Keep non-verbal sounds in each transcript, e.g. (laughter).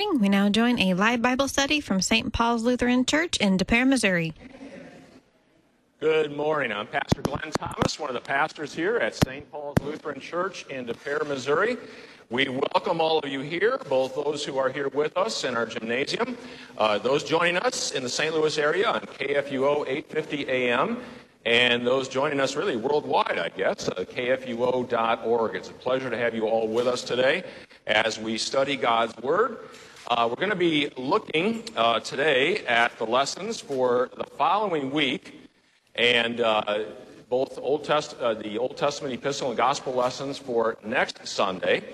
Morning. We now join a live Bible study from St. Paul's Lutheran Church in Des Peres, Missouri. Good morning. I'm Pastor Glenn Thomas, one of the pastors here at St. Paul's Lutheran Church in Des Peres, Missouri. We welcome all of you here, both those who are here with us in our gymnasium, uh, those joining us in the St. Louis area on KFUO 850 AM, and those joining us really worldwide, I guess, uh, kfuo.org. It's a pleasure to have you all with us today as we study God's Word. Uh, we're going to be looking uh, today at the lessons for the following week, and uh, both Old Test, uh, the Old Testament epistle and gospel lessons for next Sunday.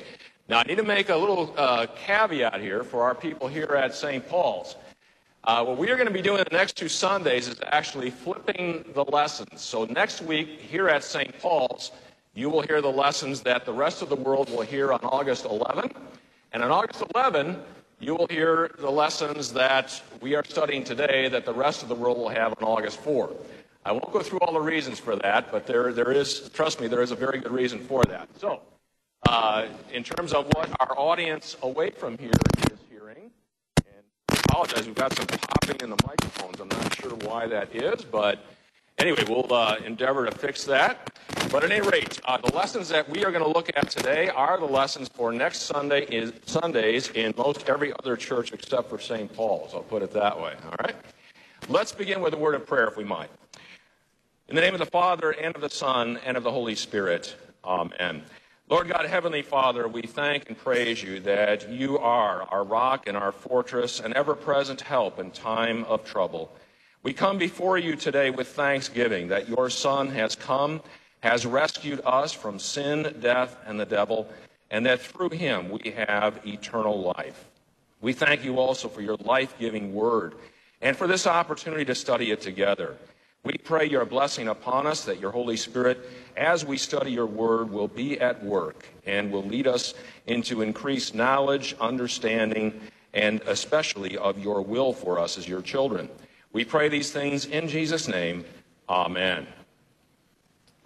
Now, I need to make a little uh, caveat here for our people here at St. Paul's. Uh, what we are going to be doing the next two Sundays is actually flipping the lessons. So, next week here at St. Paul's, you will hear the lessons that the rest of the world will hear on August 11. And on August 11, you will hear the lessons that we are studying today that the rest of the world will have on August 4. I won't go through all the reasons for that, but there, there is, trust me, there is a very good reason for that. So, uh, in terms of what our audience away from here is hearing. And I apologize, we've got some popping in the microphones. I'm not sure why that is, but anyway, we'll uh, endeavor to fix that. But at any rate, uh, the lessons that we are going to look at today are the lessons for next Sunday is Sundays in most every other church except for St. Paul's. I'll put it that way. All right. Let's begin with a word of prayer, if we might. In the name of the Father and of the Son and of the Holy Spirit. Amen. Lord God, Heavenly Father, we thank and praise you that you are our rock and our fortress and ever present help in time of trouble. We come before you today with thanksgiving that your Son has come, has rescued us from sin, death, and the devil, and that through him we have eternal life. We thank you also for your life giving word and for this opportunity to study it together. We pray your blessing upon us, that your Holy Spirit, as we study your word, will be at work and will lead us into increased knowledge, understanding, and especially of your will for us as your children. We pray these things in Jesus' name. Amen.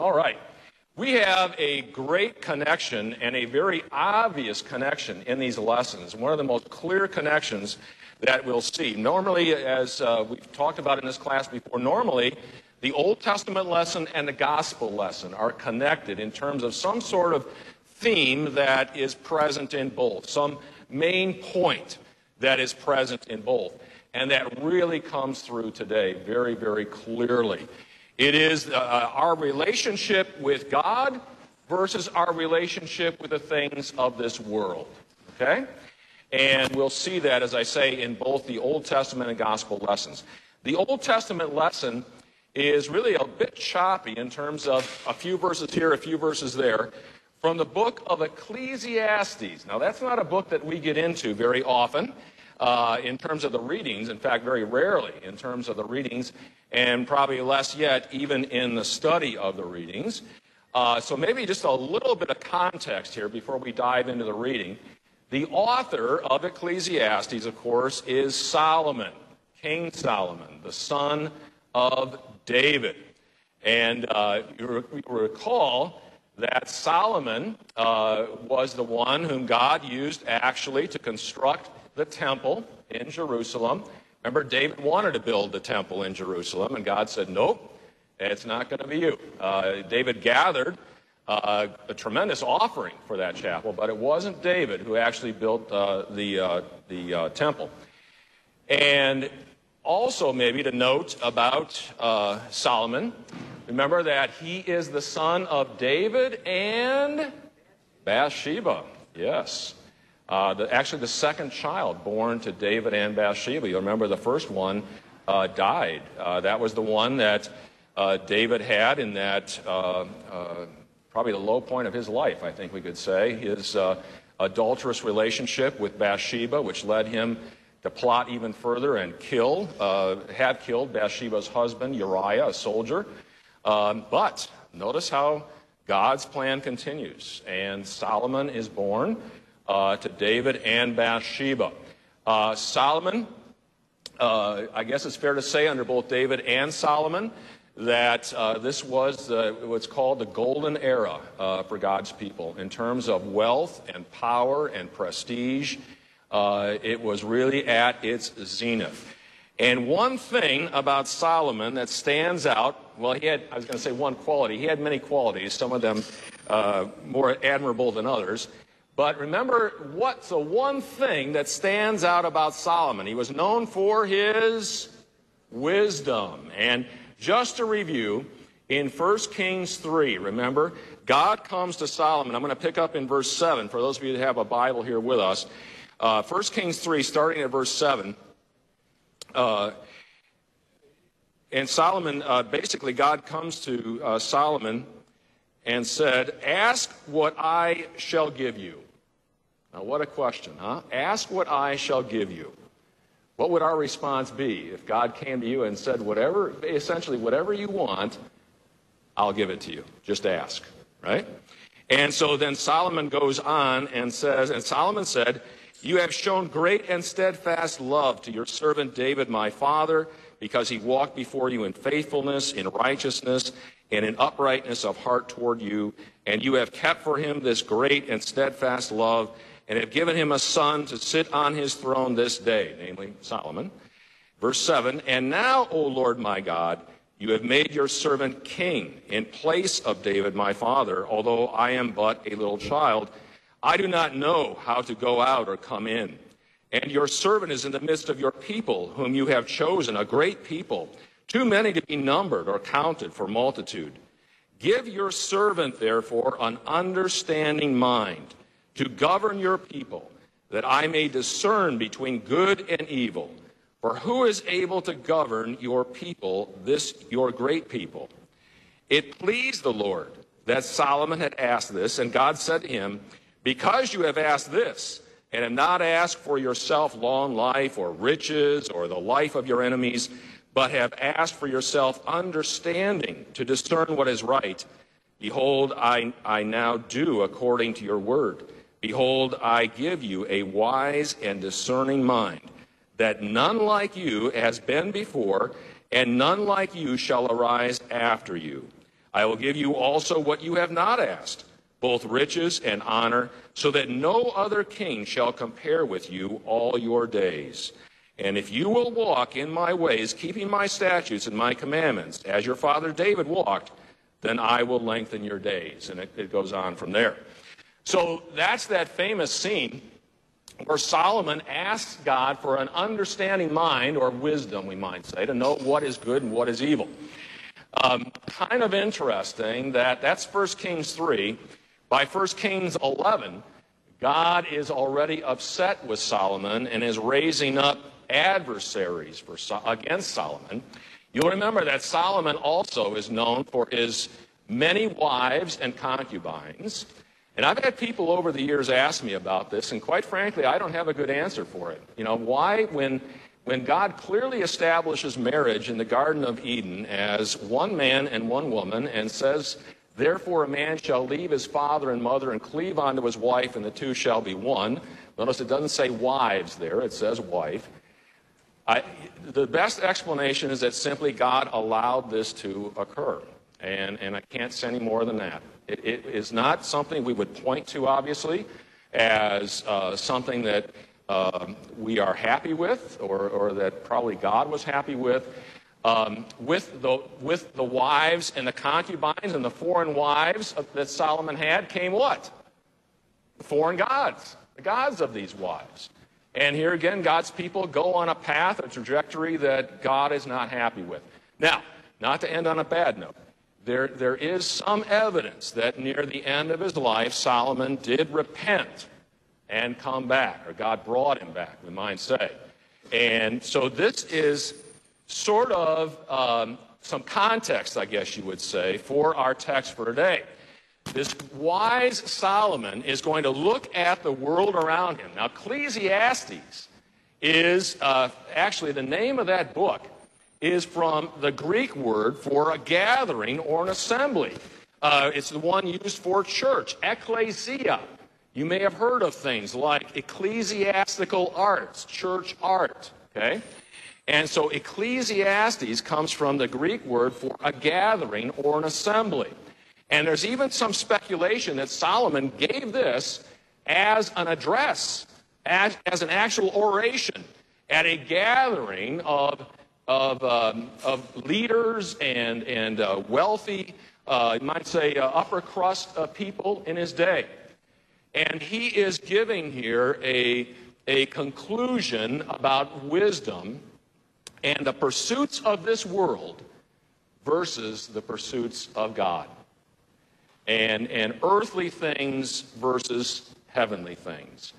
All right. We have a great connection and a very obvious connection in these lessons. One of the most clear connections that we'll see. Normally, as uh, we've talked about in this class before, normally the Old Testament lesson and the gospel lesson are connected in terms of some sort of theme that is present in both, some main point that is present in both. And that really comes through today very, very clearly. It is uh, our relationship with God versus our relationship with the things of this world. Okay? And we'll see that, as I say, in both the Old Testament and Gospel lessons. The Old Testament lesson is really a bit choppy in terms of a few verses here, a few verses there, from the book of Ecclesiastes. Now, that's not a book that we get into very often uh, in terms of the readings, in fact, very rarely in terms of the readings, and probably less yet even in the study of the readings. Uh, so, maybe just a little bit of context here before we dive into the reading. The author of Ecclesiastes, of course, is Solomon, King Solomon, the son of David. And uh, you, recall that Solomon uh, was the one whom God used actually to construct the temple in Jerusalem. Remember, David wanted to build the temple in Jerusalem, and God said, Nope, it's not going to be you. Uh, David gathered uh, a tremendous offering for that chapel, but it wasn't David who actually built uh, the, uh, the uh, temple. And also, maybe to note about uh, Solomon, remember that he is the son of David and Bathsheba. Yes. Uh, the, actually, the second child born to David and Bathsheba. You remember the first one died. that was the one that David had in that probably the low point of his life, I think we could say, his uh, adulterous relationship with Bathsheba, which led him to plot even further and kill, uh, have killed Bathsheba's husband, Uriah, a soldier. Um, but notice how God's plan continues. And Solomon is born uh, to David and Bathsheba. Uh, Solomon, uh, I guess it's fair to say, under both David and Solomon, that uh, this was uh, what's called the golden era uh, for God's people in terms of wealth and power and prestige. Uh, it was really at its zenith. And one thing about Solomon that stands out, well, he had, I was going to say one quality. He had many qualities, some of them more admirable than others. But remember, what's the one thing that stands out about Solomon? He was known for his wisdom. And just to review, in 1 Kings 3, remember, God comes to Solomon. I'm going to pick up in verse 7 for those of you that have a Bible here with us. Uh, 1 Kings 3, starting at verse 7. Uh, and Solomon, uh, basically, God comes to uh, Solomon and said, Ask what I shall give you. Now, what a question, huh? Ask what I shall give you. What would our response be if God came to you and said, Whatever, essentially, whatever you want, I'll give it to you. Just ask, right? And so then Solomon goes on and says, And Solomon said, You have shown great and steadfast love to your servant David, my father, because he walked before you in faithfulness, in righteousness, and in uprightness of heart toward you. And you have kept for him this great and steadfast love, and have given him a son to sit on his throne this day, namely Solomon. Verse 7 And now, O Lord my God, you have made your servant king in place of David my father, although I am but a little child. I do not know how to go out or come in. And your servant is in the midst of your people, whom you have chosen, a great people too many to be numbered or counted for multitude. Give your servant, therefore, an understanding mind to govern your people, that I may discern between good and evil. For who is able to govern your people, this your great people? It pleased the Lord that Solomon had asked this, and God said to him, Because you have asked this, and have not asked for yourself long life or riches or the life of your enemies, but have asked for yourself understanding to discern what is right. Behold, I, I now do according to your word. Behold, I give you a wise and discerning mind, that none like you has been before, and none like you shall arise after you. I will give you also what you have not asked, both riches and honor, so that no other king shall compare with you all your days. And if you will walk in my ways, keeping my statutes and my commandments, as your father David walked, then I will lengthen your days. And it, it goes on from there. So that's that famous scene where Solomon asks God for an understanding mind, or wisdom, we might say, to know what is good and what is evil. Um, kind of interesting that that's 1 Kings 3. By 1 Kings 11, God is already upset with Solomon and is raising up adversaries for, against Solomon. You'll remember that Solomon also is known for his many wives and concubines. And I've had people over the years ask me about this, and quite frankly, I don't have a good answer for it. You know, why, when, when God clearly establishes marriage in the Garden of Eden as one man and one woman and says, Therefore, a man shall leave his father and mother and cleave unto his wife, and the two shall be one. Notice it doesn't say wives there, it says wife. I, the best explanation is that simply God allowed this to occur. And, and I can't say any more than that. It, it is not something we would point to, obviously, as uh, something that um, we are happy with or, or that probably God was happy with. Um, with, the, with the wives and the concubines and the foreign wives that Solomon had came what? The foreign gods, the gods of these wives. And here again, God's people go on a path, a trajectory that God is not happy with. Now, not to end on a bad note, there, there is some evidence that near the end of his life, Solomon did repent and come back, or God brought him back, we might say. And so this is sort of um, some context, I guess you would say, for our text for today. This wise Solomon is going to look at the world around him. Now, Ecclesiastes is uh, actually the name of that book is from the Greek word for a gathering or an assembly. Uh, it's the one used for church, ecclesia. You may have heard of things like ecclesiastical arts, church art. Okay? And so Ecclesiastes comes from the Greek word for a gathering or an assembly. And there's even some speculation that Solomon gave this as an address as, as an actual oration at a gathering of, of, um, of leaders and, and uh, wealthy, uh, you might say, uh, upper crust people in his day. And he is giving here a, a conclusion about wisdom and the pursuits of this world versus the pursuits of God. And, and earthly things versus heavenly things.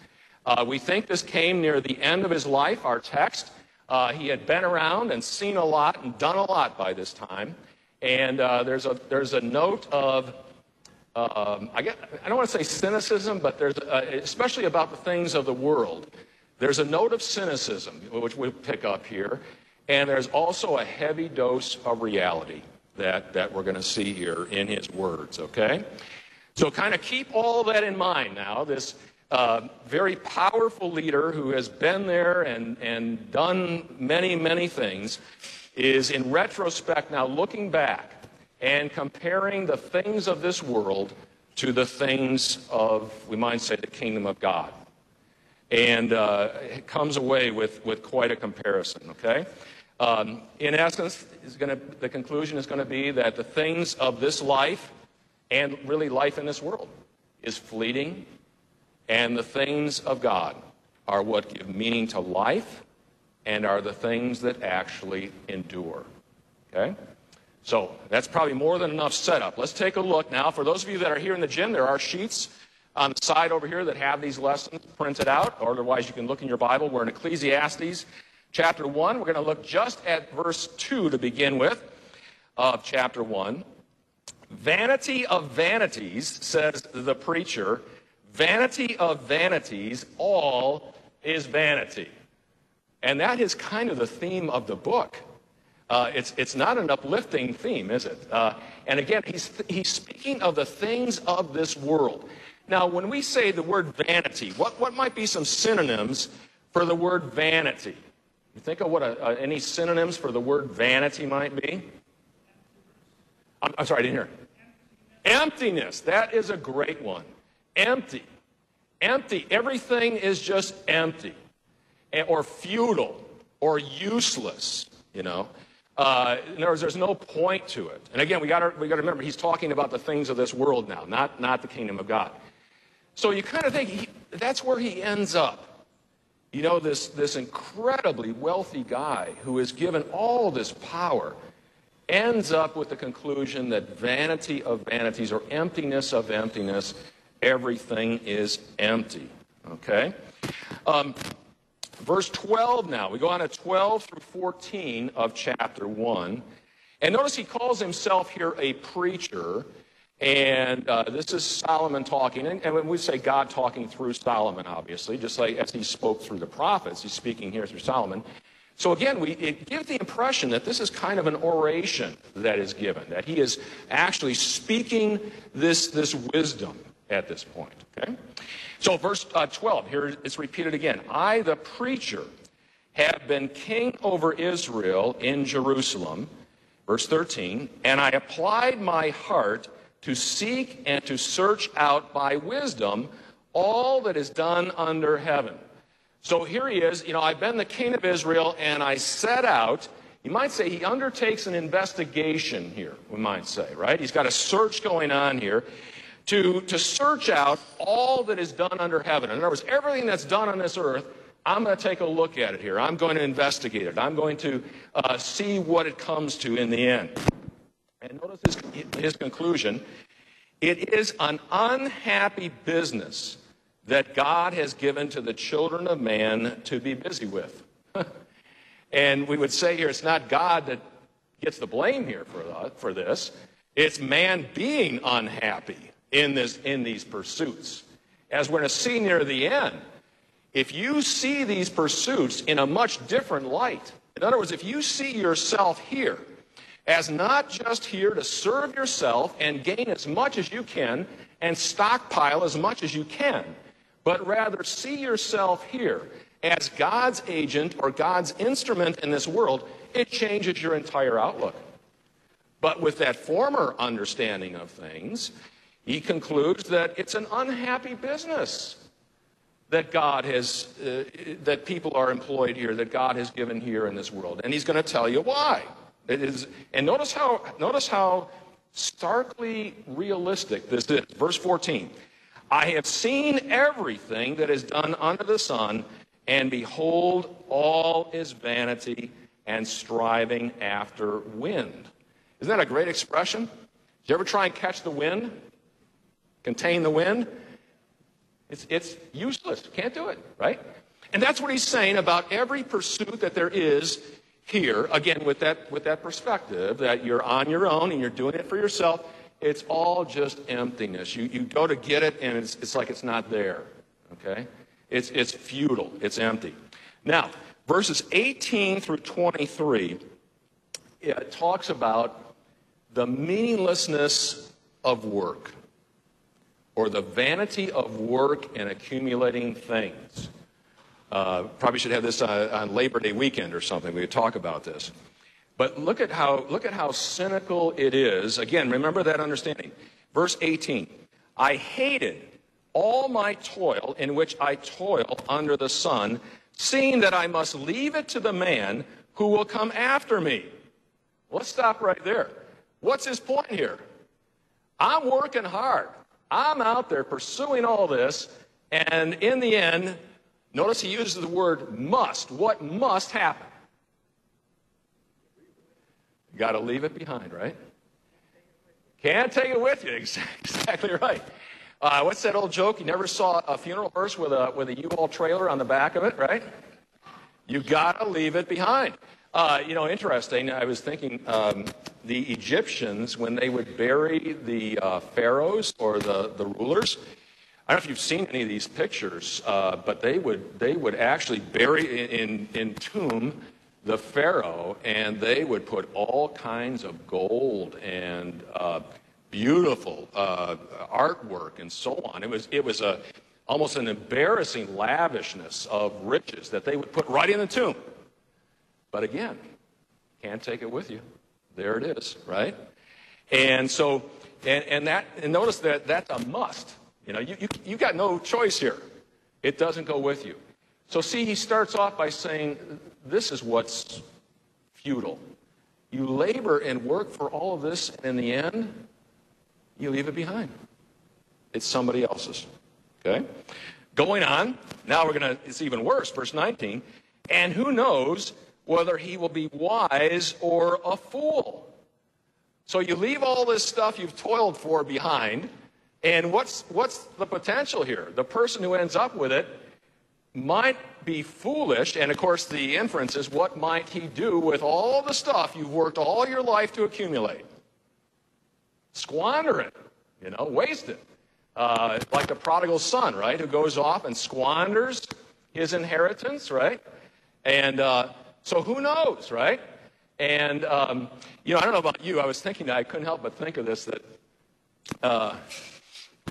Uh, we think this came near the end of his life, our text. Uh, he had been around and seen a lot and done a lot by this time. And uh, there's, a, there's a note of, um, I, get, I don't want to say cynicism, but there's, a, especially about the things of the world. There's a note of cynicism, which we'll pick up here. And there's also a heavy dose of reality that, that we're going to see here in his words, okay? So kind of keep all that in mind now. This uh, very powerful leader who has been there and, and done many, many things, is in retrospect now looking back and comparing the things of this world to the things of, we might say, the kingdom of God. And uh, it comes away with, with quite a comparison, okay? Um, in essence, gonna, the conclusion is going to be that the things of this life and really life in this world is fleeting and the things of God are what give meaning to life and are the things that actually endure. Okay? So that's probably more than enough setup. Let's take a look now. For those of you that are here in the gym, there are sheets on the side over here that have these lessons printed out. Otherwise, you can look in your Bible. We're in Ecclesiastes chapter 1. We're going to look just at verse 2 to begin with of chapter 1. Vanity of vanities, says the preacher, Vanity of vanities, all is vanity. And that is kind of the theme of the book. Uh, it's, it's not an uplifting theme, is it? Uh, and again, he's, he's speaking of the things of this world. Now, when we say the word vanity, what, what might be some synonyms for the word vanity? You think of what a, a, any synonyms for the word vanity might be? I'm, I'm sorry, I didn't hear. Emptiness. That is a great one empty. Empty. Everything is just empty or futile or useless, you know. Uh, in other words, there's no point to it. And again, we got we to remember, he's talking about the things of this world now, not, not the kingdom of God. So you kind of think he, that's where he ends up. You know, this, this incredibly wealthy guy who is given all this power ends up with the conclusion that vanity of vanities or emptiness of emptiness everything is empty. Okay? Um, verse 12 now. We go on to 12 through 14 of chapter 1. And notice he calls himself here a preacher. And uh, this is Solomon talking. And, and when we say God talking through Solomon, obviously, just like as he spoke through the prophets, he's speaking here through Solomon. So again, we, it gives the impression that this is kind of an oration that is given, that he is actually speaking this, this wisdom at this point. Okay? So, verse uh, 12, here it's repeated again. I, the preacher, have been king over Israel in Jerusalem. Verse 13, and I applied my heart to seek and to search out by wisdom all that is done under heaven. So here he is, you know, I've been the king of Israel and I set out. You might say he undertakes an investigation here, we might say, right? He's got a search going on here to, to search out all that is done under heaven. In other words, everything that's done on this earth, I'm going to take a look at it here. I'm going to investigate it. I'm going to uh, see what it comes to in the end. And notice his, his conclusion it is an unhappy business that God has given to the children of man to be busy with. (laughs) and we would say here it's not God that gets the blame here for, uh, for this, it's man being unhappy in, this, in these pursuits. As we're going to see near the end, if you see these pursuits in a much different light, in other words, if you see yourself here as not just here to serve yourself and gain as much as you can and stockpile as much as you can, but rather see yourself here as God's agent or God's instrument in this world, it changes your entire outlook. But with that former understanding of things, he concludes that it's an unhappy business that God has, uh, that people are employed here, that God has given here in this world. And he's going to tell you why. It is, and notice how, notice how starkly realistic this is. Verse 14. I have seen everything that is done under the sun, and behold, all is vanity and striving after wind. Isn't that a great expression? Did you ever try and catch the wind? Contain the wind? It's, it's useless. Can't do it, right? And that's what he's saying about every pursuit that there is here. Again, with that, with that perspective that you're on your own and you're doing it for yourself it's all just emptiness. You, you go to get it, and it's, it's like it's not there. Okay? It's, it's futile, it's empty. Now, verses 18 through 23, it talks about the meaninglessness of work or the vanity of work and accumulating things. Uh, probably should have this on, on Labor Day weekend or something. We could talk about this. But look at how, look at how cynical it is. Again, remember that understanding. Verse 18 I hated all my toil in which I toil under the sun, seeing that I must leave it to the man who will come after me. Let's stop right there. What's his point here? I'm working hard. I'm out there pursuing all this, and in the end, notice he uses the word must. What must happen? You got to leave it behind, right? Can't take it with you. (laughs) Exactly right. Uh, what's that old joke? You never saw a funeral hearse with a with a U-Haul trailer on the back of it, right? You got to leave it behind. Uh, you know, interesting. I was thinking um, the Egyptians when they would bury the uh, pharaohs or the the rulers. I don't know if you've seen any of these pictures, uh, but they would they would actually bury in, in, tomb the Pharaoh, and they would put all kinds of gold and uh, beautiful uh, artwork and so on. It was, it was a, almost an embarrassing lavishness of riches that they would put right in the tomb. But again, can't take it with you. There it is, right? And so, and, and that, and notice that that's a must. You know, you, you, you got no choice here. It doesn't go with you. So see, he starts off by saying this is what's futile. You labor and work for all of this, and in the end, you leave it behind. It's somebody else's. Okay? Going on, now we're going to, it's even worse, verse 19. And who knows whether he will be wise or a fool? So you leave all this stuff you've toiled for behind, and what's, what's the potential here? The person who ends up with it might be foolish. And of course, the inference is what might he do with all the stuff you've worked all your life to accumulate? Squander it, you know, waste it. Uh, like the prodigal son, right, who goes off and squanders his inheritance, right? And uh, so who knows, right? And, um, you know, I don't know about you. I was thinking, I couldn't help but think of this that, uh,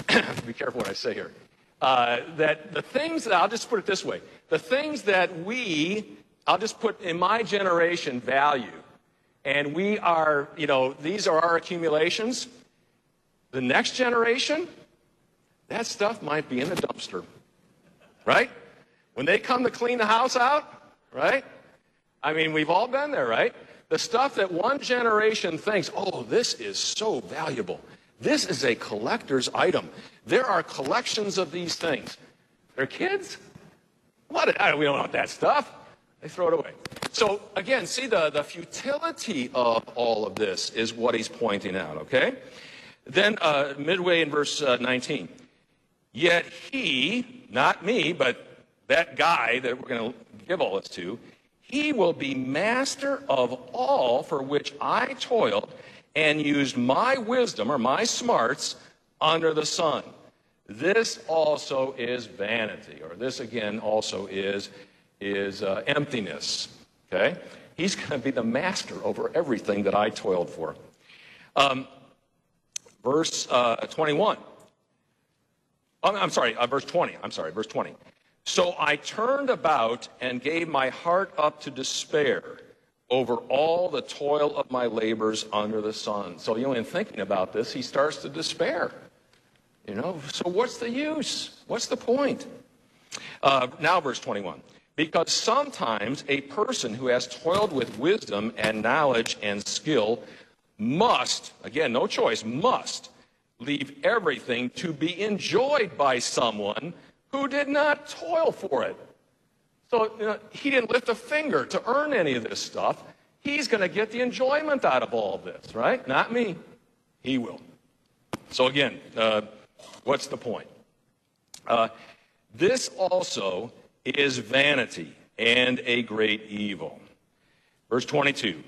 (coughs) be careful what I say here. Uh, that the things that, I'll just put it this way the things that we, I'll just put in my generation, value, and we are, you know, these are our accumulations. The next generation, that stuff might be in the dumpster, right? When they come to clean the house out, right? I mean, we've all been there, right? The stuff that one generation thinks, oh, this is so valuable. This is a collector's item. There are collections of these things. They're kids? What? We don't want that stuff. They throw it away. So again, see the, the futility of all of this is what he's pointing out, okay? Then uh, midway in verse uh, 19. Yet he, not me, but that guy that we're going to give all this to, he will be master of all for which I toiled and used my wisdom or my smarts under the sun. This also is vanity, or this again also is, is uh, emptiness. Okay? He's going to be the master over everything that I toiled for. Um, verse uh, 21. Oh, I'm sorry, uh, verse 20. I'm sorry, verse 20. So I turned about and gave my heart up to despair over all the toil of my labors under the sun. So, you know, in thinking about this, he starts to despair. You know, so what's the use? What's the point? Uh, now, verse 21. Because sometimes a person who has toiled with wisdom and knowledge and skill must, again, no choice, must leave everything to be enjoyed by someone who did not toil for it. So you know, he didn't lift a finger to earn any of this stuff. He's going to get the enjoyment out of all of this, right? Not me. He will. So again, uh, what's the point? Uh, this also is vanity and a great evil. Verse 22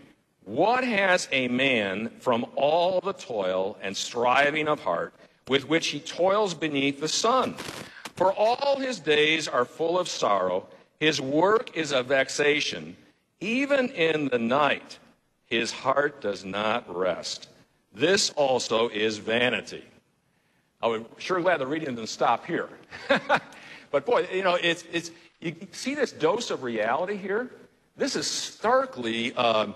What has a man from all the toil and striving of heart with which he toils beneath the sun? For all his days are full of sorrow, his work is a vexation. Even in the night, his heart does not rest. This also is vanity. I was sure glad the reading didn't stop here. (laughs) but boy, you know, it's, it's, you see this dose of reality here? This is starkly uh,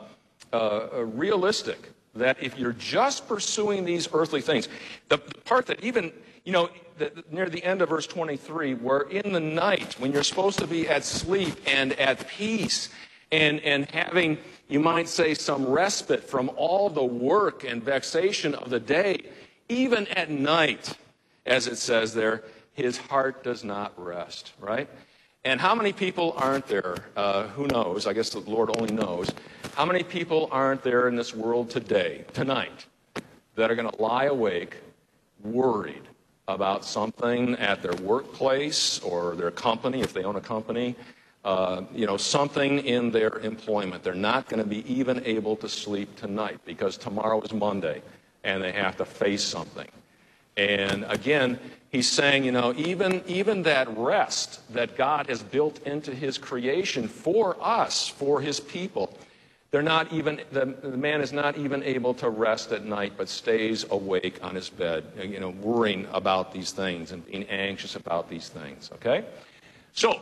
uh, realistic that if you're just pursuing these earthly things, the, the part that even, you know, the, near the end of verse 23, where in the night, when you're supposed to be at sleep and at peace and, and having, you might say, some respite from all the work and vexation of the day, even at night, as it says there, his heart does not rest, right? And how many people aren't there? Uh, who knows? I guess the Lord only knows. How many people aren't there in this world today, tonight, that are going to lie awake worried about something at their workplace or their company, if they own a company, uh, you know, something in their employment. They're not going to be even able to sleep tonight because tomorrow is Monday and they have to face something. And again, he's saying, you know, even, even that rest that God has built into his creation for us, for his people, they're not even, the, the man is not even able to rest at night, but stays awake on his bed, you know, worrying about these things and being anxious about these things, okay? So,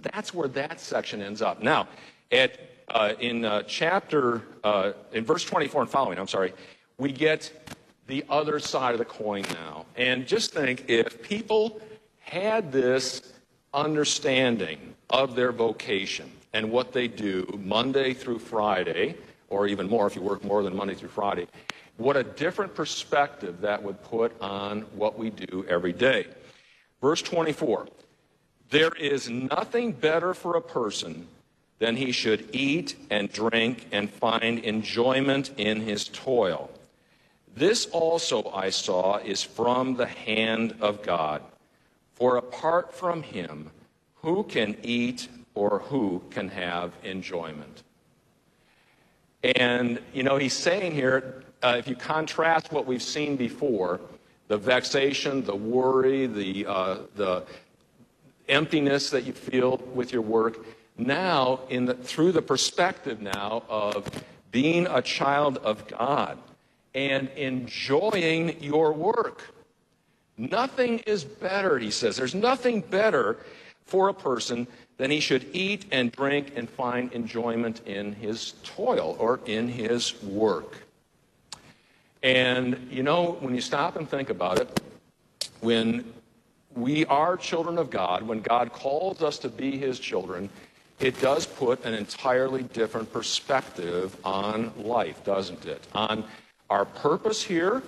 that's where that section ends up. Now, at, uh, in uh, chapter, uh, in verse 24 and following, I'm sorry, we get the other side of the coin now. And just think if people had this understanding of their vocation, and what they do Monday through Friday, or even more if you work more than Monday through Friday, what a different perspective that would put on what we do every day. Verse 24 There is nothing better for a person than he should eat and drink and find enjoyment in his toil. This also I saw is from the hand of God. For apart from him, who can eat or who can have enjoyment. And, you know, he's saying here, uh, if you contrast what we've seen before, the vexation, the worry, the, uh, the emptiness that you feel with your work, now, in the, through the perspective now of being a child of God and enjoying your work. Nothing is better, he says. There's nothing better for a person then he should eat and drink and find enjoyment in his toil or in his work. And you know, when you stop and think about it, when we are children of God, when God calls us to be his children, it does put an entirely different perspective on life, doesn't it? On our purpose here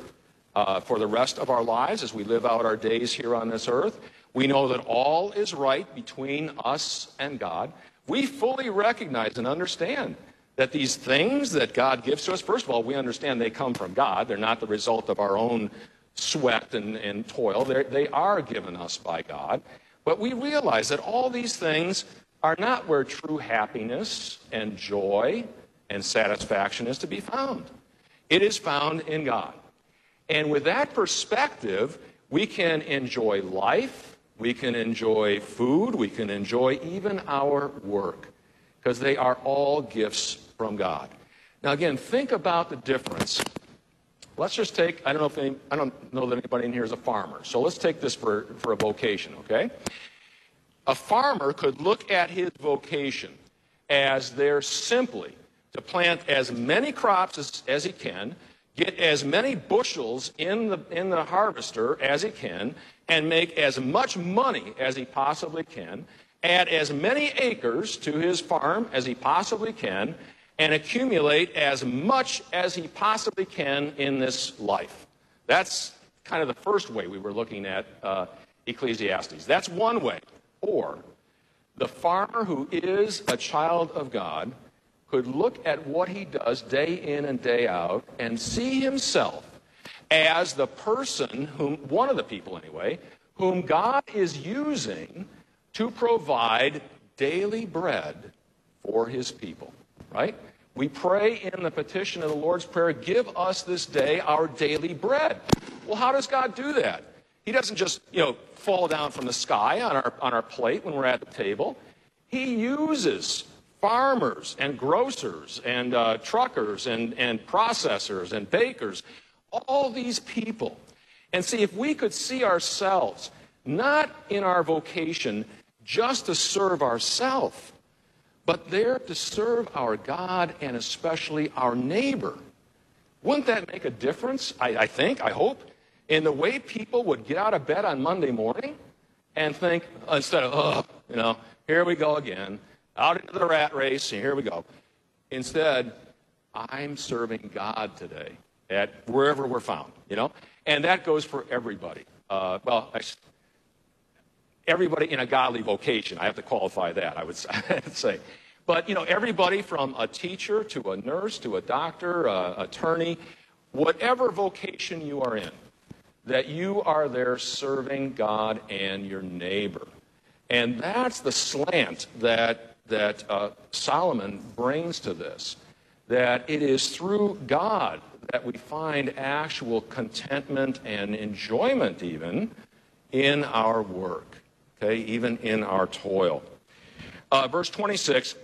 uh, for the rest of our lives as we live out our days here on this earth, we know that all is right between us and God. We fully recognize and understand that these things that God gives to us, first of all, we understand they come from God. They're not the result of our own sweat and, and toil, They're, they are given us by God. But we realize that all these things are not where true happiness and joy and satisfaction is to be found. It is found in God. And with that perspective, we can enjoy life we can enjoy food. We can enjoy even our work because they are all gifts from God. Now, again, think about the difference. Let's just take, I don't know if any, I don't know that anybody in here is a farmer. So let's take this for, for a vocation, okay? A farmer could look at his vocation as there simply to plant as many crops as, as he can, get as many bushels in the, in the harvester as he can, and make as much money as he possibly can, add as many acres to his farm as he possibly can, and accumulate as much as he possibly can in this life. That's kind of the first way we were looking at uh, Ecclesiastes. That's one way. Or the farmer who is a child of God could look at what he does day in and day out and see himself as the person whom, one of the people anyway, whom God is using to provide daily bread for his people, right? We pray in the petition of the Lord's Prayer, give us this day our daily bread. Well, how does God do that? He doesn't just, you know, fall down from the sky on our, on our plate when we're at the table. He uses farmers and grocers and uh, truckers and, and processors and bakers, all these people. And see, if we could see ourselves not in our vocation just to serve ourselves, but there to serve our God and especially our neighbor, wouldn't that make a difference? I, I think, I hope in the way people would get out of bed on Monday morning and think, instead of, oh, you know, here we go again, out into the rat race, and here we go. Instead, I'm serving God today at wherever we're found, you know? And that goes for everybody. Uh, well, I, everybody in a godly vocation. I have to qualify that, I would (laughs) say. But, you know, everybody from a teacher to a nurse to a doctor, uh, attorney, whatever vocation you are in, that you are there serving God and your neighbor. And that's the slant that, that uh, Solomon brings to this, that it is through God that we find actual contentment and enjoyment even in our work, okay, even in our toil. Uh, verse 26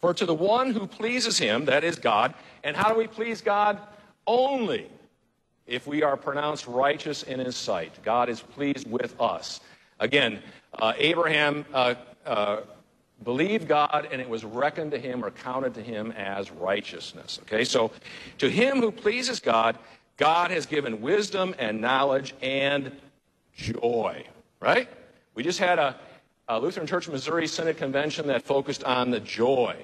For to the one who pleases him, that is God, and how do we please God? Only if we are pronounced righteous in his sight. God is pleased with us. Again, uh, Abraham uh, uh, believed God and it was reckoned to him or counted to him as righteousness. Okay, so to him who pleases God, God has given wisdom and knowledge and joy, right? We just had a, a Lutheran Church Missouri Synod Convention that focused on the joy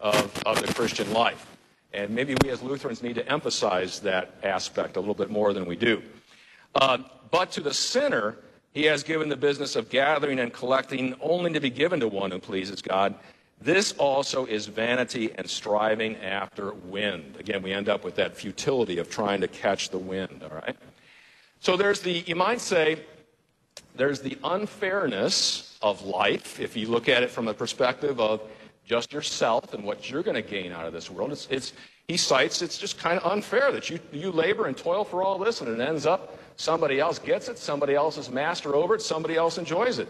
of, of the Christian life. And maybe we as Lutherans need to emphasize that aspect a little bit more than we do. Uh, but to the sinner, he has given the business of gathering and collecting only to be given to one who pleases God. This also is vanity and striving after wind. Again, we end up with that futility of trying to catch the wind, all right? So there's the, you might say, there's the unfairness of life, if you look at it from the perspective of just yourself and what you're going to gain out of this world. It's, it's, he cites it's just kind of unfair that you, you labor and toil for all this and it ends up somebody else gets it, somebody else is master over it, somebody else enjoys it.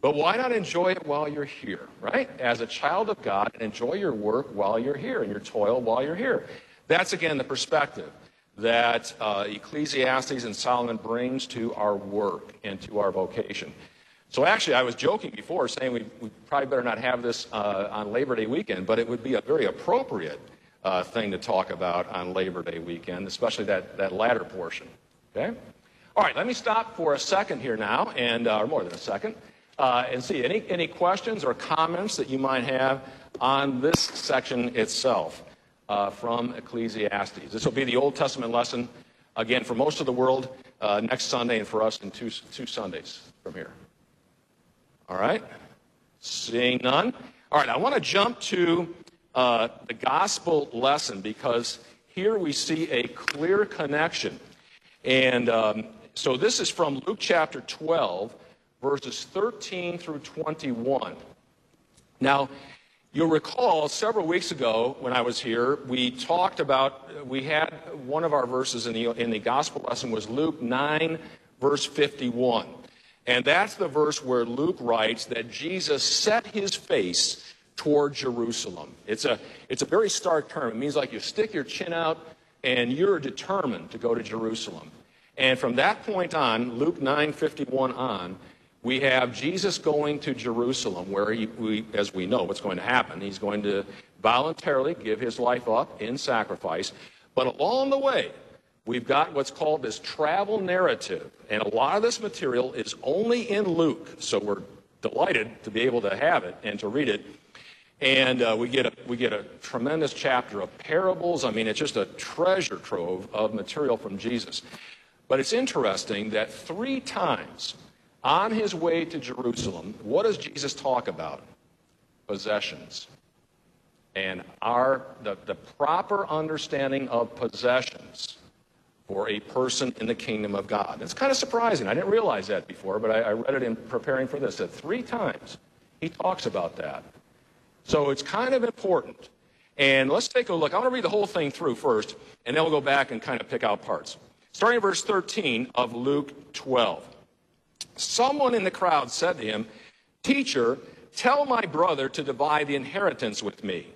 But why not enjoy it while you're here, right? As a child of God, enjoy your work while you're here and your toil while you're here. That's again the perspective that uh, Ecclesiastes and Solomon brings to our work and to our vocation. So actually, I was joking before, saying we, we probably better not have this uh, on Labor Day weekend, but it would be a very appropriate uh, thing to talk about on Labor Day weekend, especially that, that latter portion. Okay? All right, let me stop for a second here now, and uh, or more than a second, uh, and see any, any questions or comments that you might have on this section itself uh, from Ecclesiastes. This will be the Old Testament lesson, again, for most of the world uh, next Sunday, and for us in two, two Sundays from here. All right? Seeing none. All right, I want to jump to uh, the gospel lesson because here we see a clear connection. And um, so this is from Luke chapter 12, verses 13 through 21. Now, you'll recall several weeks ago when I was here, we talked about, we had one of our verses in the, in the gospel lesson was Luke 9, verse 51. And that's the verse where Luke writes that Jesus set his face toward Jerusalem. It's a, it's a very stark term. It means like you stick your chin out and you're determined to go to Jerusalem. And from that point on, Luke 9:51 on, we have Jesus going to Jerusalem, where he, we, as we know what's going to happen, he's going to voluntarily give his life up in sacrifice. But along the way, we've got what's called this travel narrative. And a lot of this material is only in Luke. So we're delighted to be able to have it and to read it. And uh, we, get a, we get a tremendous chapter of parables. I mean, it's just a treasure trove of material from Jesus. But it's interesting that three times on his way to Jerusalem, what does Jesus talk about? Possessions. And our, the, the proper understanding of possessions for a person in the kingdom of God. It's kind of surprising. I didn't realize that before, but I, I read it in preparing for this, that three times he talks about that. So it's kind of important. And let's take a look. I want to read the whole thing through first, and then we'll go back and kind of pick out parts. Starting in verse 13 of Luke 12. Someone in the crowd said to him, Teacher, tell my brother to divide the inheritance with me.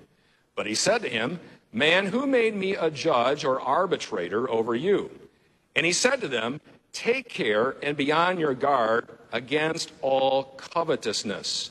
But he said to him, Man, who made me a judge or arbitrator over you? And he said to them, Take care and be on your guard against all covetousness.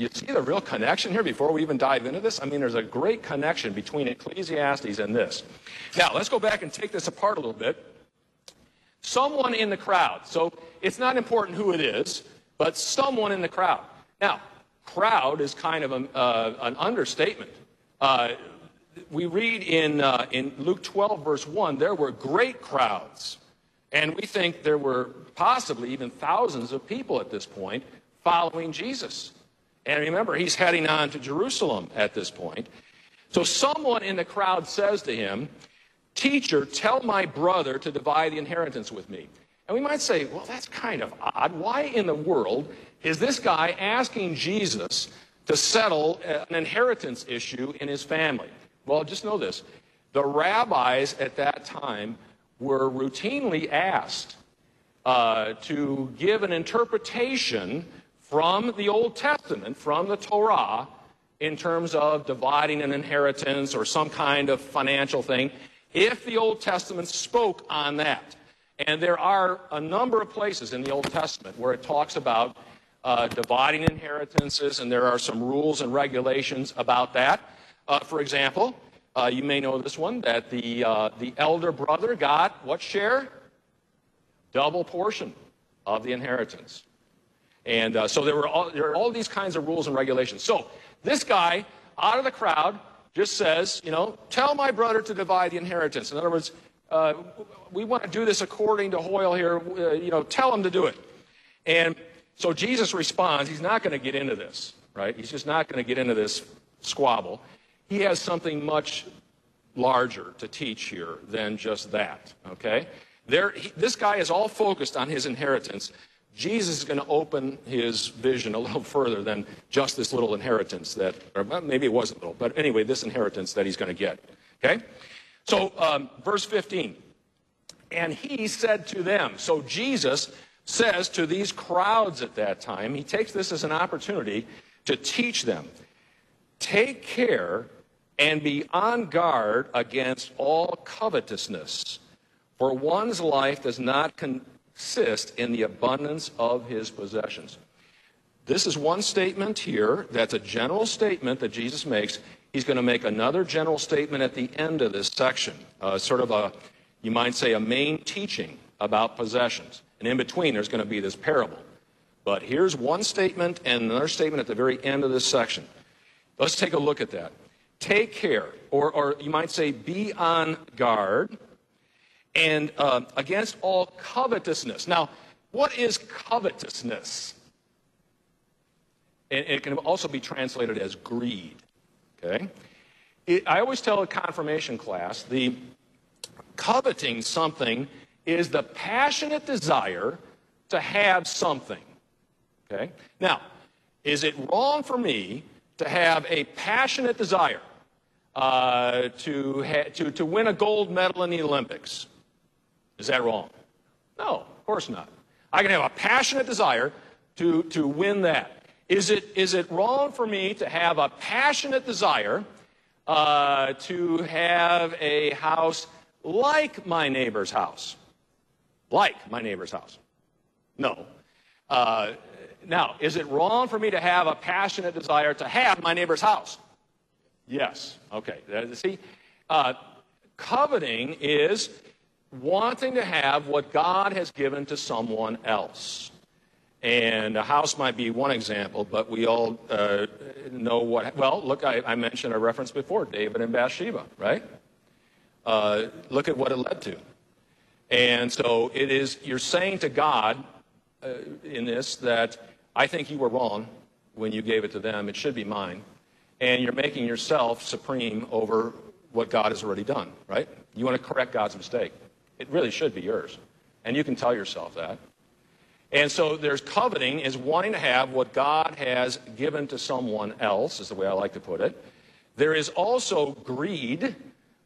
You see the real connection here before we even dive into this? I mean, there's a great connection between Ecclesiastes and this. Now, let's go back and take this apart a little bit. Someone in the crowd. So it's not important who it is, but someone in the crowd. Now, crowd is kind of a, uh, an understatement. Uh, we read in, uh, in Luke 12, verse 1, there were great crowds. And we think there were possibly even thousands of people at this point following Jesus. And remember, he's heading on to Jerusalem at this point. So someone in the crowd says to him, Teacher, tell my brother to divide the inheritance with me. And we might say, well, that's kind of odd. Why in the world is this guy asking Jesus to settle an inheritance issue in his family? Well, just know this the rabbis at that time were routinely asked uh, to give an interpretation from the Old Testament, from the Torah, in terms of dividing an inheritance or some kind of financial thing, if the Old Testament spoke on that. And there are a number of places in the Old Testament where it talks about uh, dividing inheritances, and there are some rules and regulations about that. Uh, for example, uh, you may know this one that the, uh, the elder brother got what share? Double portion of the inheritance. And uh, so there were, all, there were all these kinds of rules and regulations. So this guy, out of the crowd, just says, you know, tell my brother to divide the inheritance. In other words, uh, we want to do this according to Hoyle here. Uh, you know, tell him to do it. And so Jesus responds, he's not going to get into this, right? He's just not going to get into this squabble. He has something much larger to teach here than just that, okay? There, he, this guy is all focused on his inheritance. Jesus is going to open his vision a little (laughs) further than just this little inheritance that, or maybe it wasn't little, but anyway, this inheritance that he's going to get. Okay? So, um, verse 15. And he said to them, so Jesus says to these crowds at that time, he takes this as an opportunity to teach them take care and be on guard against all covetousness, for one's life does not con- in the abundance of his possessions. This is one statement here that's a general statement that Jesus makes. He's going to make another general statement at the end of this section, uh, sort of a, you might say, a main teaching about possessions. And in between, there's going to be this parable. But here's one statement and another statement at the very end of this section. Let's take a look at that. Take care, or, or you might say, be on guard and uh, against all covetousness. Now, what is covetousness? And it can also be translated as greed. Okay? It, I always tell a confirmation class the coveting something is the passionate desire to have something. Okay? Now, is it wrong for me to have a passionate desire uh, to, ha- to, to win a gold medal in the Olympics? Is that wrong? No, of course not. I can have a passionate desire to, to win that. Is it, is it wrong for me to have a passionate desire uh, to have a house like my neighbor's house? Like my neighbor's house? No. Uh, now, is it wrong for me to have a passionate desire to have my neighbor's house? Yes. Okay. See, uh, coveting is wanting to have what God has given to someone else. And a house might be one example, but we all uh, know what. Well, look, I, I, mentioned a reference before David and Bathsheba, right? Uh, look at what it led to. And so it is, you're saying to God uh, in this that I think you were wrong when you gave it to them. It should be mine. And you're making yourself supreme over what God has already done, right? You want to correct God's mistake. It really should be yours. And you can tell yourself that. And so there's coveting is wanting to have what God has given to someone else, is the way I like to put it. There is also greed,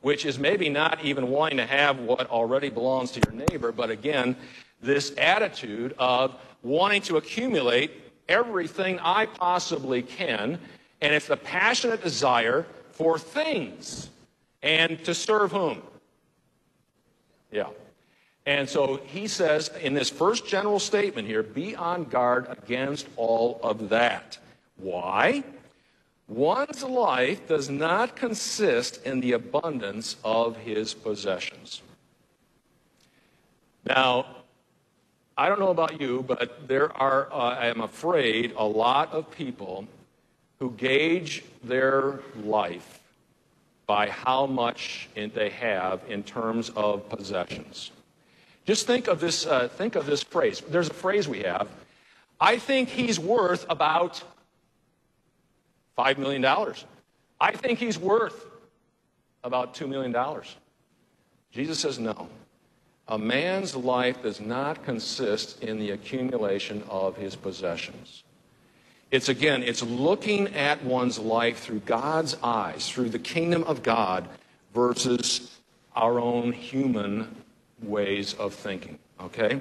which is maybe not even wanting to have what already belongs to your neighbor, but again, this attitude of wanting to accumulate everything I possibly can, and it's the passionate desire for things and to serve whom? Yeah. And so he says in this first general statement here be on guard against all of that. Why? One's life does not consist in the abundance of his possessions. Now, I don't know about you, but there are, uh, I am afraid, a lot of people who gauge their life by how much they have in terms of possessions. Just think of this, uh, think of this phrase. There's a phrase we have. I think he's worth about $5 million. I think he's worth about $2 million. Jesus says no. A man's life does not consist in the accumulation of his possessions. It's again, it's looking at one's life through God's eyes, through the kingdom of God, versus our own human ways of thinking. Okay?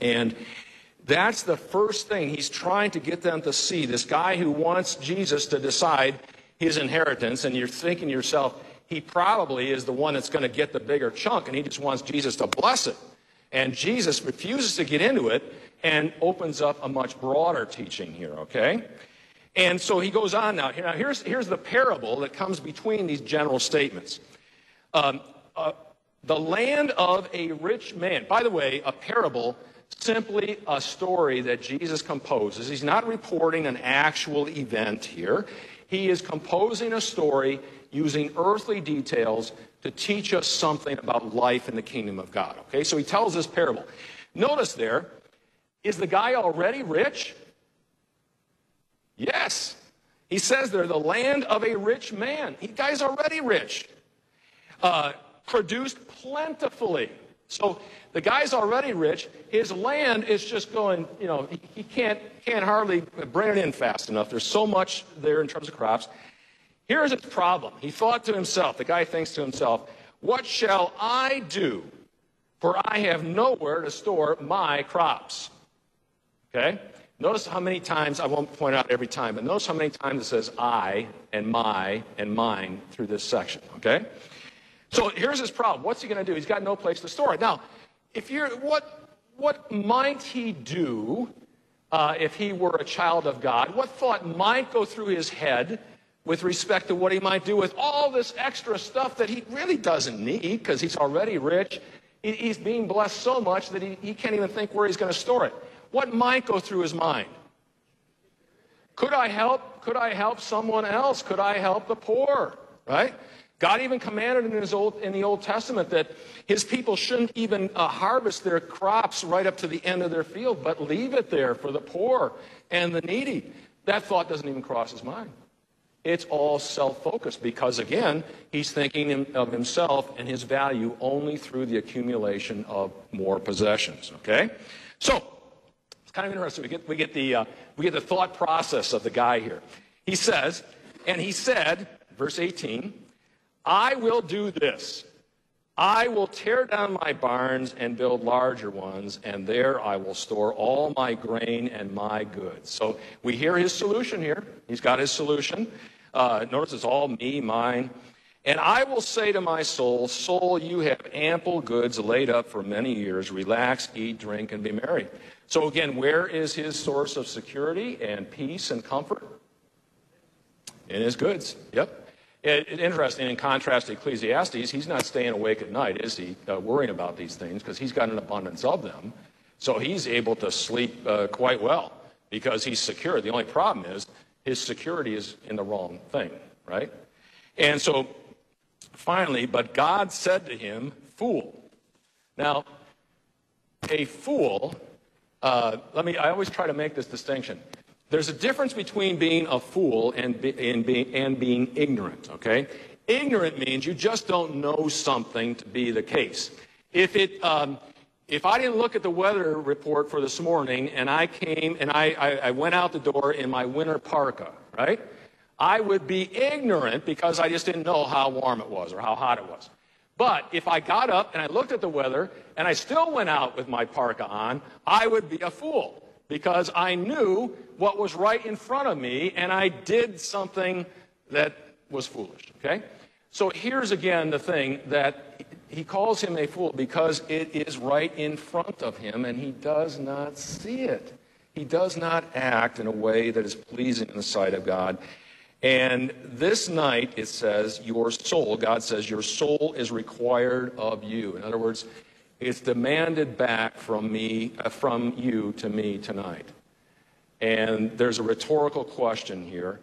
And that's the first thing he's trying to get them to see. This guy who wants Jesus to decide his inheritance, and you're thinking to yourself, he probably is the one that's going to get the bigger chunk, and he just wants Jesus to bless it. And Jesus refuses to get into it and opens up a much broader teaching here, okay? And so he goes on now. Now, here's, here's the parable that comes between these general statements. Um, uh, the land of a rich man. By the way, a parable, simply a story that Jesus composes. He's not reporting an actual event here. He is composing a story using earthly details to teach us something about life in the kingdom of God. Okay, so he tells this parable. Notice there, is the guy already rich? Yes. He says there, the land of a rich man. The guy's already rich. Uh, produced plentifully. So the guy's already rich. His land is just going, you know, he, he can't, can't hardly bring it in fast enough. There's so much there in terms of crops. Here's his problem. He thought to himself, the guy thinks to himself, What shall I do? For I have nowhere to store my crops. Okay? Notice how many times, I won't point out every time, but notice how many times it says I and my and mine through this section. Okay? So here's his problem. What's he going to do? He's got no place to store it. Now, if you're, what, what might he do uh, if he were a child of God? What thought might go through his head with respect to what he might do with all this extra stuff that he really doesn't need because he's already rich. He's being blessed so much that he, he can't even think where he's going to store it. What might go through his mind? Could I help? Could I help someone else? Could I help the poor? Right? God even commanded in, his old, in the Old Testament that his people shouldn't even uh, harvest their crops right up to the end of their field, but leave it there for the poor and the needy. That thought doesn't even cross his mind. It's all self focused because, again, he's thinking of himself and his value only through the accumulation of more possessions. Okay? So, it's kind of interesting. We get, we get, the, uh, we get the thought process of the guy here. He says, and he said, verse 18, I will do this. I will tear down my barns and build larger ones, and there I will store all my grain and my goods. So we hear his solution here. He's got his solution. Uh, notice it's all me, mine. And I will say to my soul, Soul, you have ample goods laid up for many years. Relax, eat, drink, and be merry. So, again, where is his source of security and peace and comfort? In his goods. Yep. It, it, interesting, in contrast to Ecclesiastes, he's not staying awake at night, is he, uh, worrying about these things, because he's got an abundance of them. So he's able to sleep uh, quite well because he's secure. The only problem is his security is in the wrong thing, right? And so finally, but God said to him, Fool. Now, a fool, uh, let me, I always try to make this distinction. There's a difference between being a fool and, be, and, and being ignorant, okay? Ignorant means you just don't know something to be the case. If it, um, if I didn't look at the weather report for this morning and I came and I, I, I, went out the door in my winter parka, right? I would be ignorant because I just didn't know how warm it was or how hot it was. But if I got up and I looked at the weather and I still went out with my parka on, I would be a fool because I knew what was right in front of me and I did something that was foolish, okay? So here's again the thing that he calls him a fool because it is right in front of him and he does not see it. He does not act in a way that is pleasing in the sight of God. And this night, it says, your soul, God says, your soul is required of you. In other words, it's demanded back from me, uh, from you to me tonight. And there's a rhetorical question here.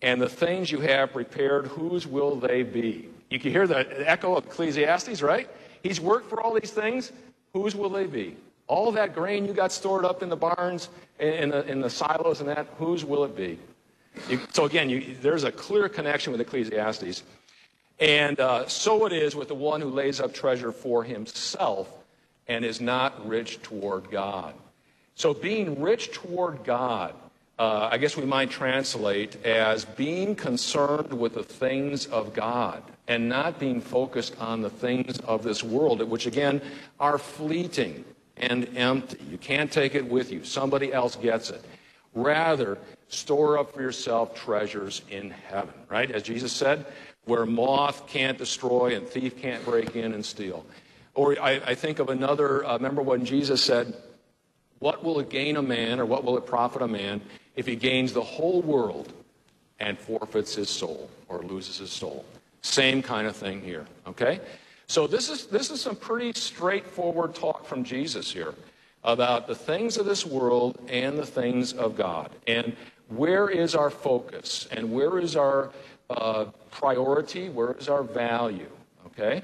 And the things you have prepared, whose will they be? You can hear the echo of Ecclesiastes, right? He's worked for all these things. Whose will they be? All that grain you got stored up in the barns, in the, in the silos and that, whose will it be? You, so again, you, there's a clear connection with Ecclesiastes. And uh, so it is with the one who lays up treasure for himself and is not rich toward God. So being rich toward God uh, I guess we might translate as being concerned with the things of God and not being focused on the things of this world, which again are fleeting and empty. You can't take it with you, somebody else gets it. Rather, store up for yourself treasures in heaven, right? As Jesus said, where moth can't destroy and thief can't break in and steal. Or I, I think of another, uh, remember when Jesus said, What will it gain a man or what will it profit a man if he gains the whole world and forfeits his soul or loses his soul. Same kind of thing here, okay? So this is, this is some pretty straightforward talk from Jesus here about the things of this world and the things of God. And where is our focus? And where is our uh, priority? Where is our value? Okay?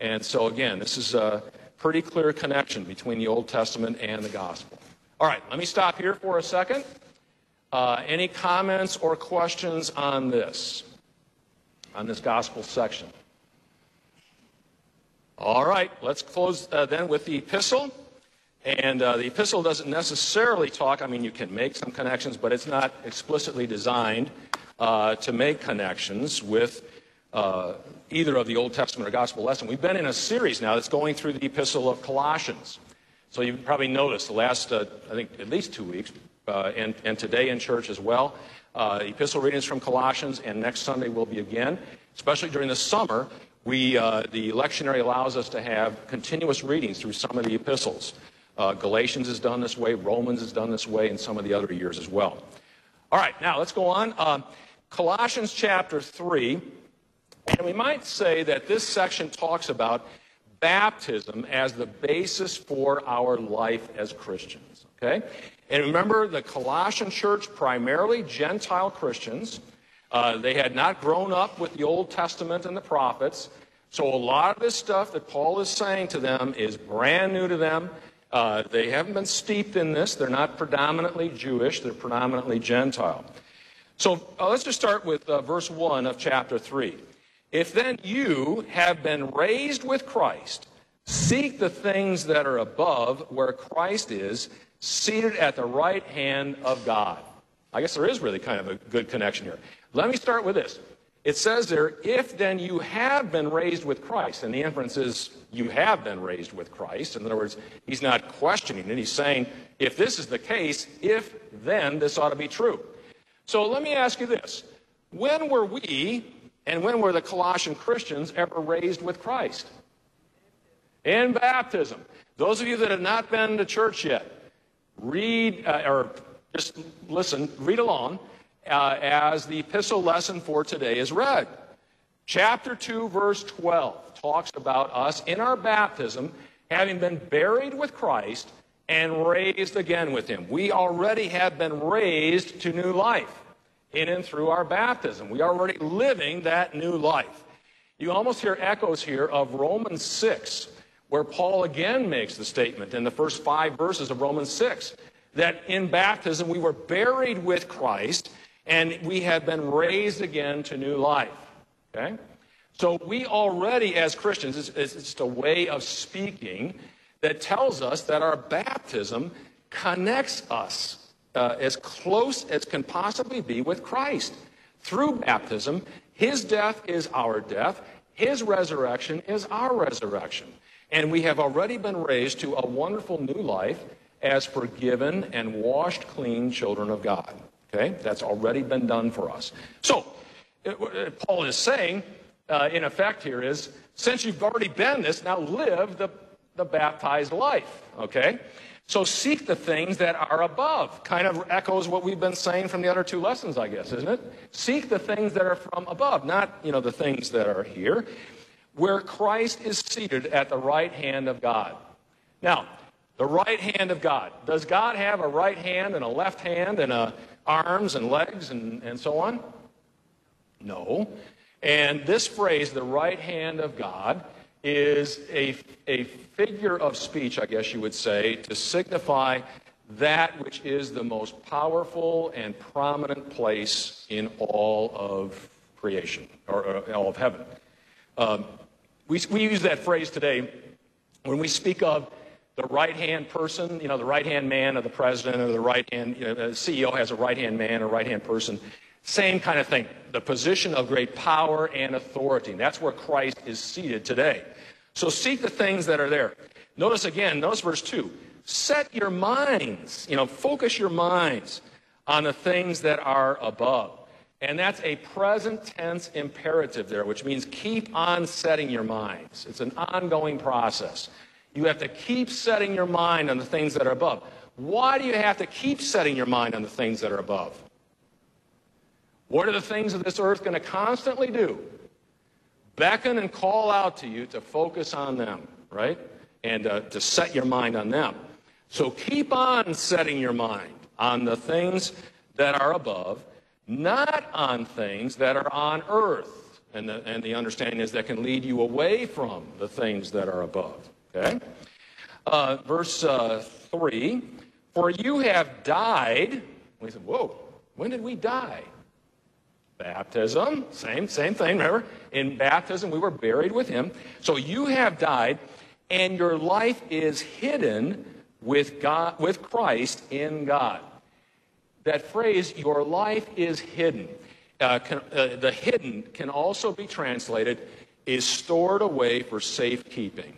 And so, again, this is a pretty clear connection between the Old Testament and the Gospel. All right, let me stop here for a second. Uh, any comments or questions on this, on this gospel section? All right, let's close uh, then with the epistle. And uh, the epistle doesn't necessarily talk, I mean, you can make some connections, but it's not explicitly designed uh, to make connections with uh, either of the Old Testament or gospel lesson. We've been in a series now that's going through the epistle of Colossians. So you've probably noticed the last, uh, I think, at least two weeks, uh, and, and today in church as well. Uh, epistle readings from Colossians, and next Sunday will be again. Especially during the summer, we, uh, the lectionary allows us to have continuous readings through some of the epistles. Uh, Galatians is done this way, Romans is done this way, and some of the other years as well. All right, now let's go on. Uh, Colossians chapter 3, and we might say that this section talks about baptism as the basis for our life as Christians. Okay? And remember, the Colossian church, primarily Gentile Christians, Uh, they had not grown up with the Old Testament and the prophets. So a lot of this stuff that Paul is saying to them is brand new to them. Uh, they haven't been steeped in this. They're not predominantly Jewish, they're predominantly Gentile. So uh, let's just start with uh, verse 1 of chapter 3. If then you have been raised with Christ, seek the things that are above where Christ is, seated at the right hand of God. I guess there is really kind of a good connection here. Let me start with this. It says there, if then you have been raised with Christ, and the inference is you have been raised with Christ. In other words, he's not questioning it. He's saying, if this is the case, if then this ought to be true. So let me ask you this. When were we, and when were the Colossian Christians ever raised with Christ? In baptism. Those of you that have not been to church yet, read, uh, or just listen, read along uh, as the epistle lesson for today is read. Chapter 2, verse 12 talks about us in our baptism having been buried with Christ and raised again with him. We already have been raised to new life in and through our baptism. We are already living that new life. You almost hear echoes here of Romans 6, where Paul again makes the statement in the first five verses of Romans 6 that in baptism we were buried with Christ and we have been raised again to new life. Okay? So we already, as Christians, it's, it's just a way of speaking that tells us that our baptism connects us uh, as close as can possibly be with Christ. Through baptism, his death is our death, his resurrection is our resurrection. And we have already been raised to a wonderful new life as forgiven and washed clean children of God. Okay? That's already been done for us. So, it, Paul is saying, uh, in effect, here is since you've already been this, now live the, the baptized life. Okay? So seek the things that are above. Kind of echoes what we've been saying from the other two lessons, I guess, isn't it? Seek the things that are from above, not, you know, the things that are here, where Christ is seated at the right hand of God. Now, the right hand of God. Does God have a right hand and a left hand and a arms and legs and, and so on? No. And this phrase, the right hand of God, is a, a figure of speech, I guess you would say, to signify that which is the most powerful and prominent place in all of creation, or, or all of heaven. Um, we, we use that phrase today when we speak of the right hand person, you know, the right hand man of the president or the right hand, you know, CEO has a right hand man or right hand person. Same kind of thing. The position of great power and authority. That's where Christ is seated today. So seek the things that are there. Notice again, notice verse 2. Set your minds, you know, focus your minds on the things that are above. And that's a present tense imperative there, which means keep on setting your minds. It's an ongoing process. You have to keep setting your mind on the things that are above. Why do you have to keep setting your mind on the things that are above? What are the things of this earth going to constantly do? Beckon and call out to you to focus on them, right? And uh, to set your mind on them. So keep on setting your mind on the things that are above, not on things that are on earth. And the, and the understanding is that can lead you away from the things that are above. Okay? Uh, verse uh, 3 For you have died. We said, Whoa, when did we die? Baptism, same, same thing, remember? In baptism, we were buried with him. So you have died, and your life is hidden with God, with Christ in God. That phrase, your life is hidden. Uh, can, uh, the hidden can also be translated is stored away for safekeeping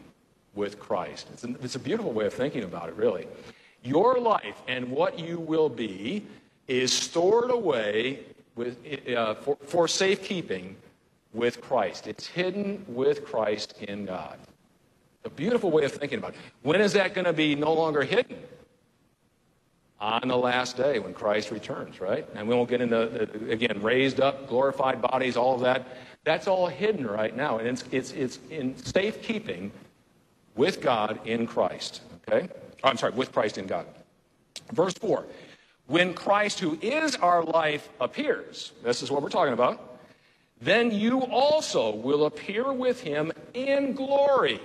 with Christ. It's a, it's a beautiful way of thinking about it, really. Your life and what you will be is stored away with, uh, for, for safekeeping with Christ. It's hidden with Christ in God. A beautiful way of thinking about it. When is that going to be no longer hidden? On the last day when Christ returns, right? And we won't get into, uh, again, raised up, glorified bodies, all of that. That's all hidden right now. And it's, it's, it's in safekeeping with God in Christ. Okay? Oh, I'm sorry, with Christ in God. Verse 4 when Christ, who is our life, appears, this is what we're talking about, then you also will appear with him in glory.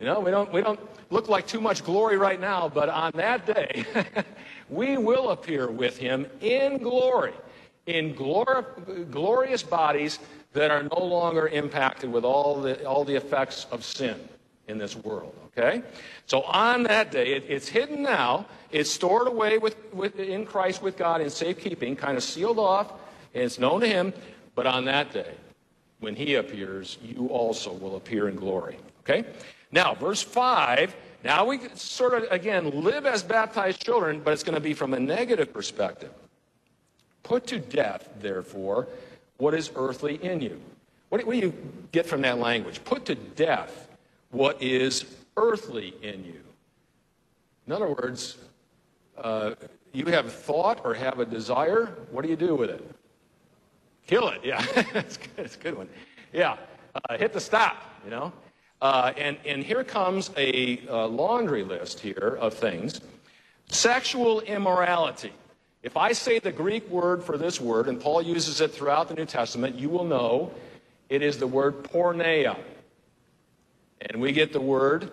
You know, we don't, we don't look like too much glory right now, but on that day, (laughs) we will appear with him in glory, in glor- glorious bodies that are no longer impacted with all the, all the effects of sin in this world. Okay? So on that day, it, it's hidden now. It's stored away with, with, in Christ with God in safekeeping, kind of sealed off, and it's known to Him. But on that day, when He appears, you also will appear in glory. Okay? Now, verse 5. Now we sort of, again, live as baptized children, but it's going to be from a negative perspective. Put to death, therefore, what is earthly in you. What, do you get from that language? Put to death what is earthly in you. In other words, uh, you have thought or have a desire, what do you do with it? Kill it, yeah. (laughs) it's, good. a good one. Yeah, uh, hit the stop, you know. Uh, and, and here comes a uh, laundry list here of things. Sexual immorality. If I say the Greek word for this word, and Paul uses it throughout the New Testament, you will know it is the word porneia. And we get the word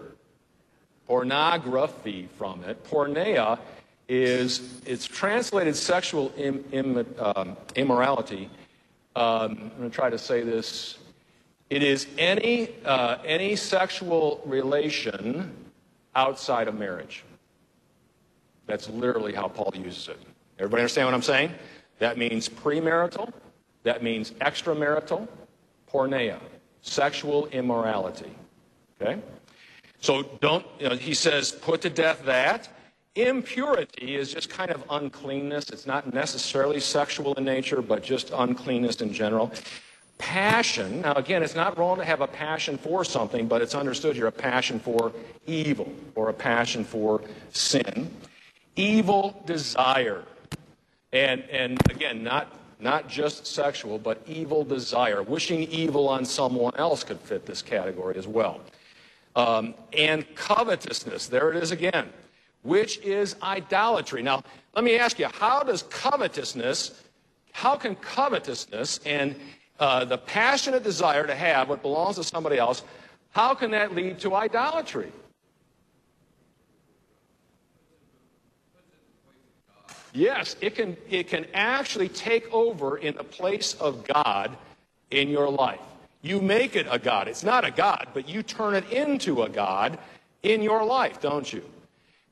pornography from it. Porneia is, it's translated sexual Im, Im, um, immorality. Um, I'm going to try to say this. It is any, uh, any sexual relation outside of marriage. That's literally how Paul uses it. Everybody understand what I'm saying? That means premarital, that means extramarital, porneia, sexual immorality. Okay? So don't, you know, he says, put to death that. Impurity is just kind of uncleanness. It's not necessarily sexual in nature, but just uncleanness in general. Passion, now again, it's not wrong to have a passion for something, but it's understood here a passion for evil or a passion for sin. Evil desire. And, and again, not, not just sexual, but evil desire. Wishing evil on someone else could fit this category as well. Um, and covetousness, there it is again, which is idolatry. Now, let me ask you, how does covetousness, how can covetousness and uh, the passionate desire to have what belongs to somebody else, how can that lead to idolatry? Yes, it can, it can actually take over in the place of God in your life. You make it a God. It's not a God, but you turn it into a God in your life, don't you?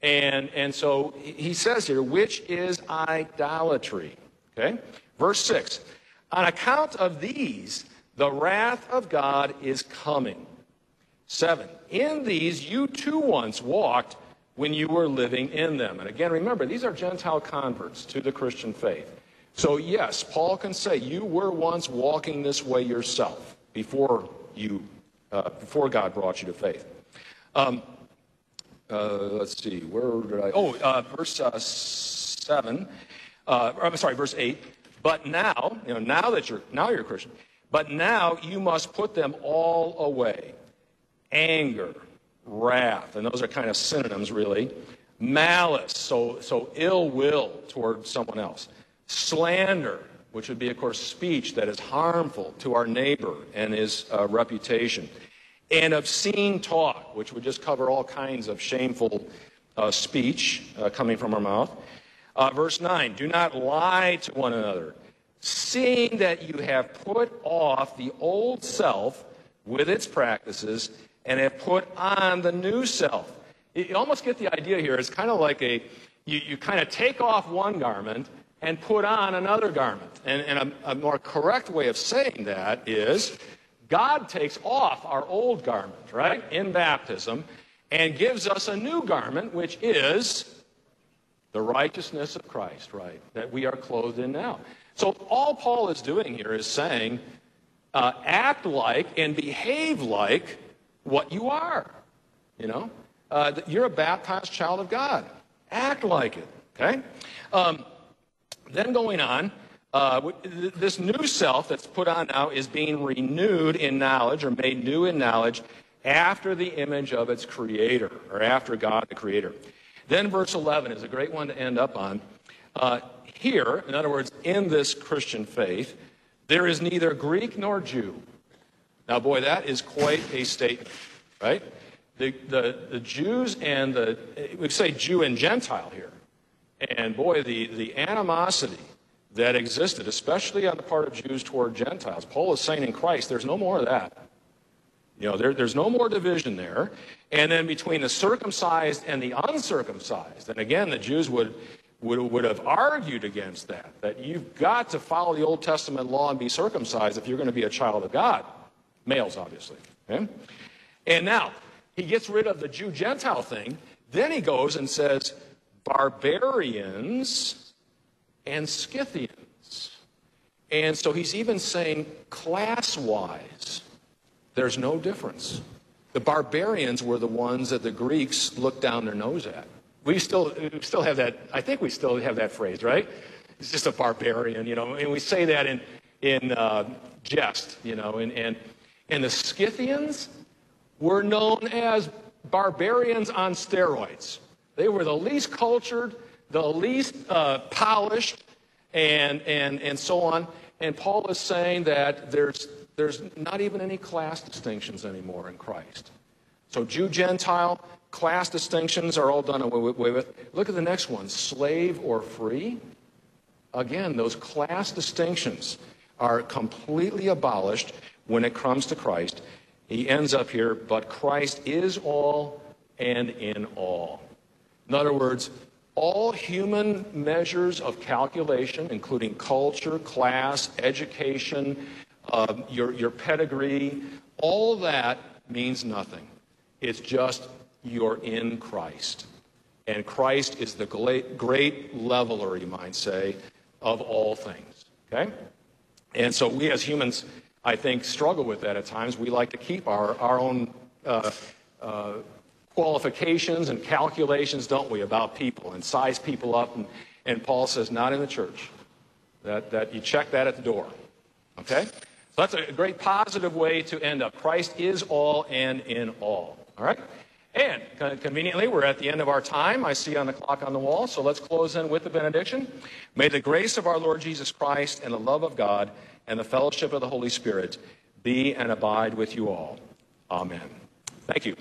And, and so he says here, which is idolatry. Okay? Verse 6 On account of these, the wrath of God is coming. 7 In these you too once walked when you were living in them. And again, remember, these are Gentile converts to the Christian faith. So, yes, Paul can say, You were once walking this way yourself before you, uh, before God brought you to faith. Um, uh, let's see, where did I? Oh, uh, verse uh, seven. Uh, I'm sorry, verse eight. But now, you know, now that you're now you're a Christian, but now you must put them all away: anger, wrath, and those are kind of synonyms, really. Malice, so so ill will toward someone else. Slander, which would be, of course, speech that is harmful to our neighbor and his uh, reputation, and obscene talk, which would just cover all kinds of shameful uh, speech uh, coming from our mouth. Uh, verse 9 Do not lie to one another, seeing that you have put off the old self with its practices and have put on the new self. You almost get the idea here. It's kind of like a you, you kind of take off one garment and put on another garment. And, and a, a, more correct way of saying that is God takes off our old garment, right, in baptism, and gives us a new garment, which is the righteousness of Christ, right, that we are clothed in now. So all Paul is doing here is saying, uh, act like and behave like what you are. You know, uh, you're a baptized child of God. Act like it. Okay. Um, then going on, uh, this new self that's put on now is being renewed in knowledge or made new in knowledge after the image of its creator or after God the creator. Then verse 11 is a great one to end up on. Uh, here, in other words, in this Christian faith, there is neither Greek nor Jew. Now, boy, that is quite a statement, right? The, the, the Jews and the, we say Jew and Gentile here. And boy, the, the animosity that existed, especially on the part of Jews toward Gentiles, Paul is saying in Christ, there's no more of that. You know, there, there's no more division there. And then between the circumcised and the uncircumcised, and again, the Jews would, would, would have argued against that, that you've got to follow the Old Testament law and be circumcised if you're going to be a child of God. Males, obviously. Okay? And now, he gets rid of the Jew Gentile thing. Then he goes and says, barbarians and Scythians. And so he's even saying class wise, there's no difference. The barbarians were the ones that the Greeks looked down their nose at. We still, we still have that, I think we still have that phrase, right? It's just a barbarian, you know, and we say that in, in uh, jest, you know, and, and, and the Scythians were known as barbarians on steroids. They were the least cultured, the least uh, polished, and, and, and so on. And Paul is saying that there's, there's not even any class distinctions anymore in Christ. So, Jew, Gentile, class distinctions are all done away with. Look at the next one slave or free. Again, those class distinctions are completely abolished when it comes to Christ. He ends up here, but Christ is all and in all. In other words, all human measures of calculation, including culture, class, education, uh, your, your pedigree, all that means nothing. It's just you're in Christ. And Christ is the great, great leveler, you might say, of all things. Okay? And so we as humans, I think, struggle with that at times. We like to keep our, our own uh, uh, qualifications and calculations, don't we, about people and size people up. And, and Paul says, not in the church. That, that you check that at the door. Okay? So that's a great positive way to end up. Christ is all and in all. All right? And conveniently, we're at the end of our time. I see on the clock on the wall. So let's close in with the benediction. May the grace of our Lord Jesus Christ and the love of God and the fellowship of the Holy Spirit be and abide with you all. Amen. Thank you.